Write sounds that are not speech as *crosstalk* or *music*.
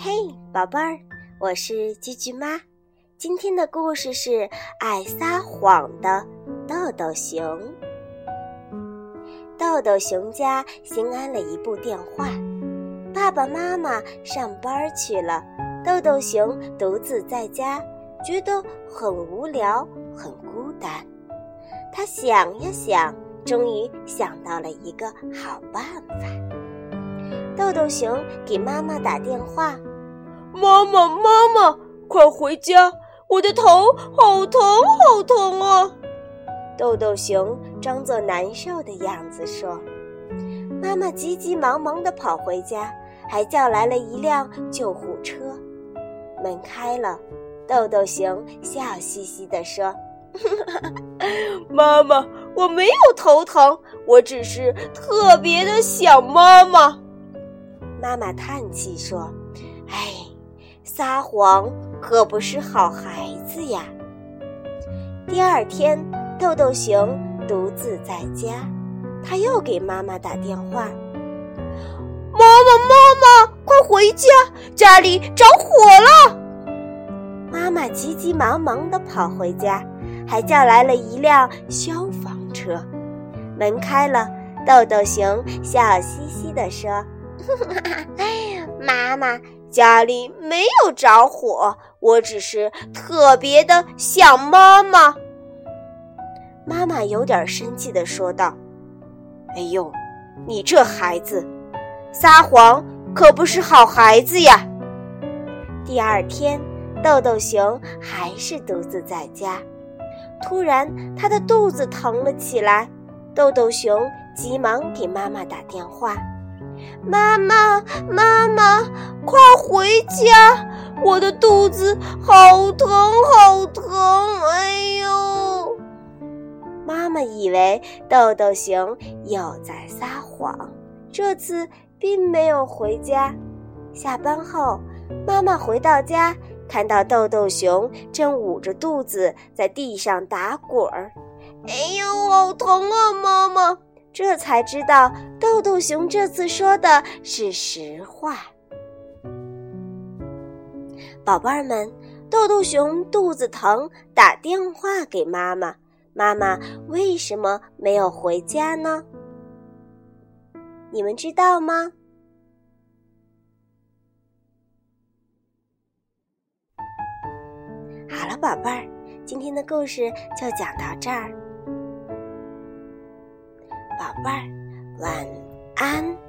嘿宝贝儿，我是句句妈。今天的故事是爱撒谎的豆豆熊。豆豆熊家新安了一部电话，爸爸妈妈上班去了，豆豆熊独自在家，觉得很无聊，很孤单。他想呀想，终于想到了一个好办法。豆豆熊给妈妈打电话。妈妈，妈妈，快回家！我的头好疼，好疼啊！豆豆熊装作难受的样子说。妈妈急急忙忙地跑回家，还叫来了一辆救护车。门开了，豆豆熊笑嘻嘻地说：“ *laughs* 妈妈，我没有头疼，我只是特别的想妈妈。”妈妈叹气说：“哎。”撒谎可不是好孩子呀。第二天，豆豆熊独自在家，他又给妈妈打电话：“妈妈，妈妈，快回家，家里着火了！”妈妈急急忙忙地跑回家，还叫来了一辆消防车。门开了，豆豆熊笑嘻嘻地说：“ *laughs* 妈妈。”家里没有着火，我只是特别的想妈妈。妈妈有点生气的说道：“哎呦，你这孩子，撒谎可不是好孩子呀！”第二天，豆豆熊还是独自在家，突然他的肚子疼了起来，豆豆熊急忙给妈妈打电话。妈妈，妈妈，快回家！我的肚子好疼，好疼！哎呦！妈妈以为豆豆熊又在撒谎，这次并没有回家。下班后，妈妈回到家，看到豆豆熊正捂着肚子在地上打滚儿。哎呦，好疼啊，妈妈！这才知道，豆豆熊这次说的是实话。宝贝儿们，豆豆熊肚子疼，打电话给妈妈，妈妈为什么没有回家呢？你们知道吗？好了，宝贝儿，今天的故事就讲到这儿。宝贝儿，晚安。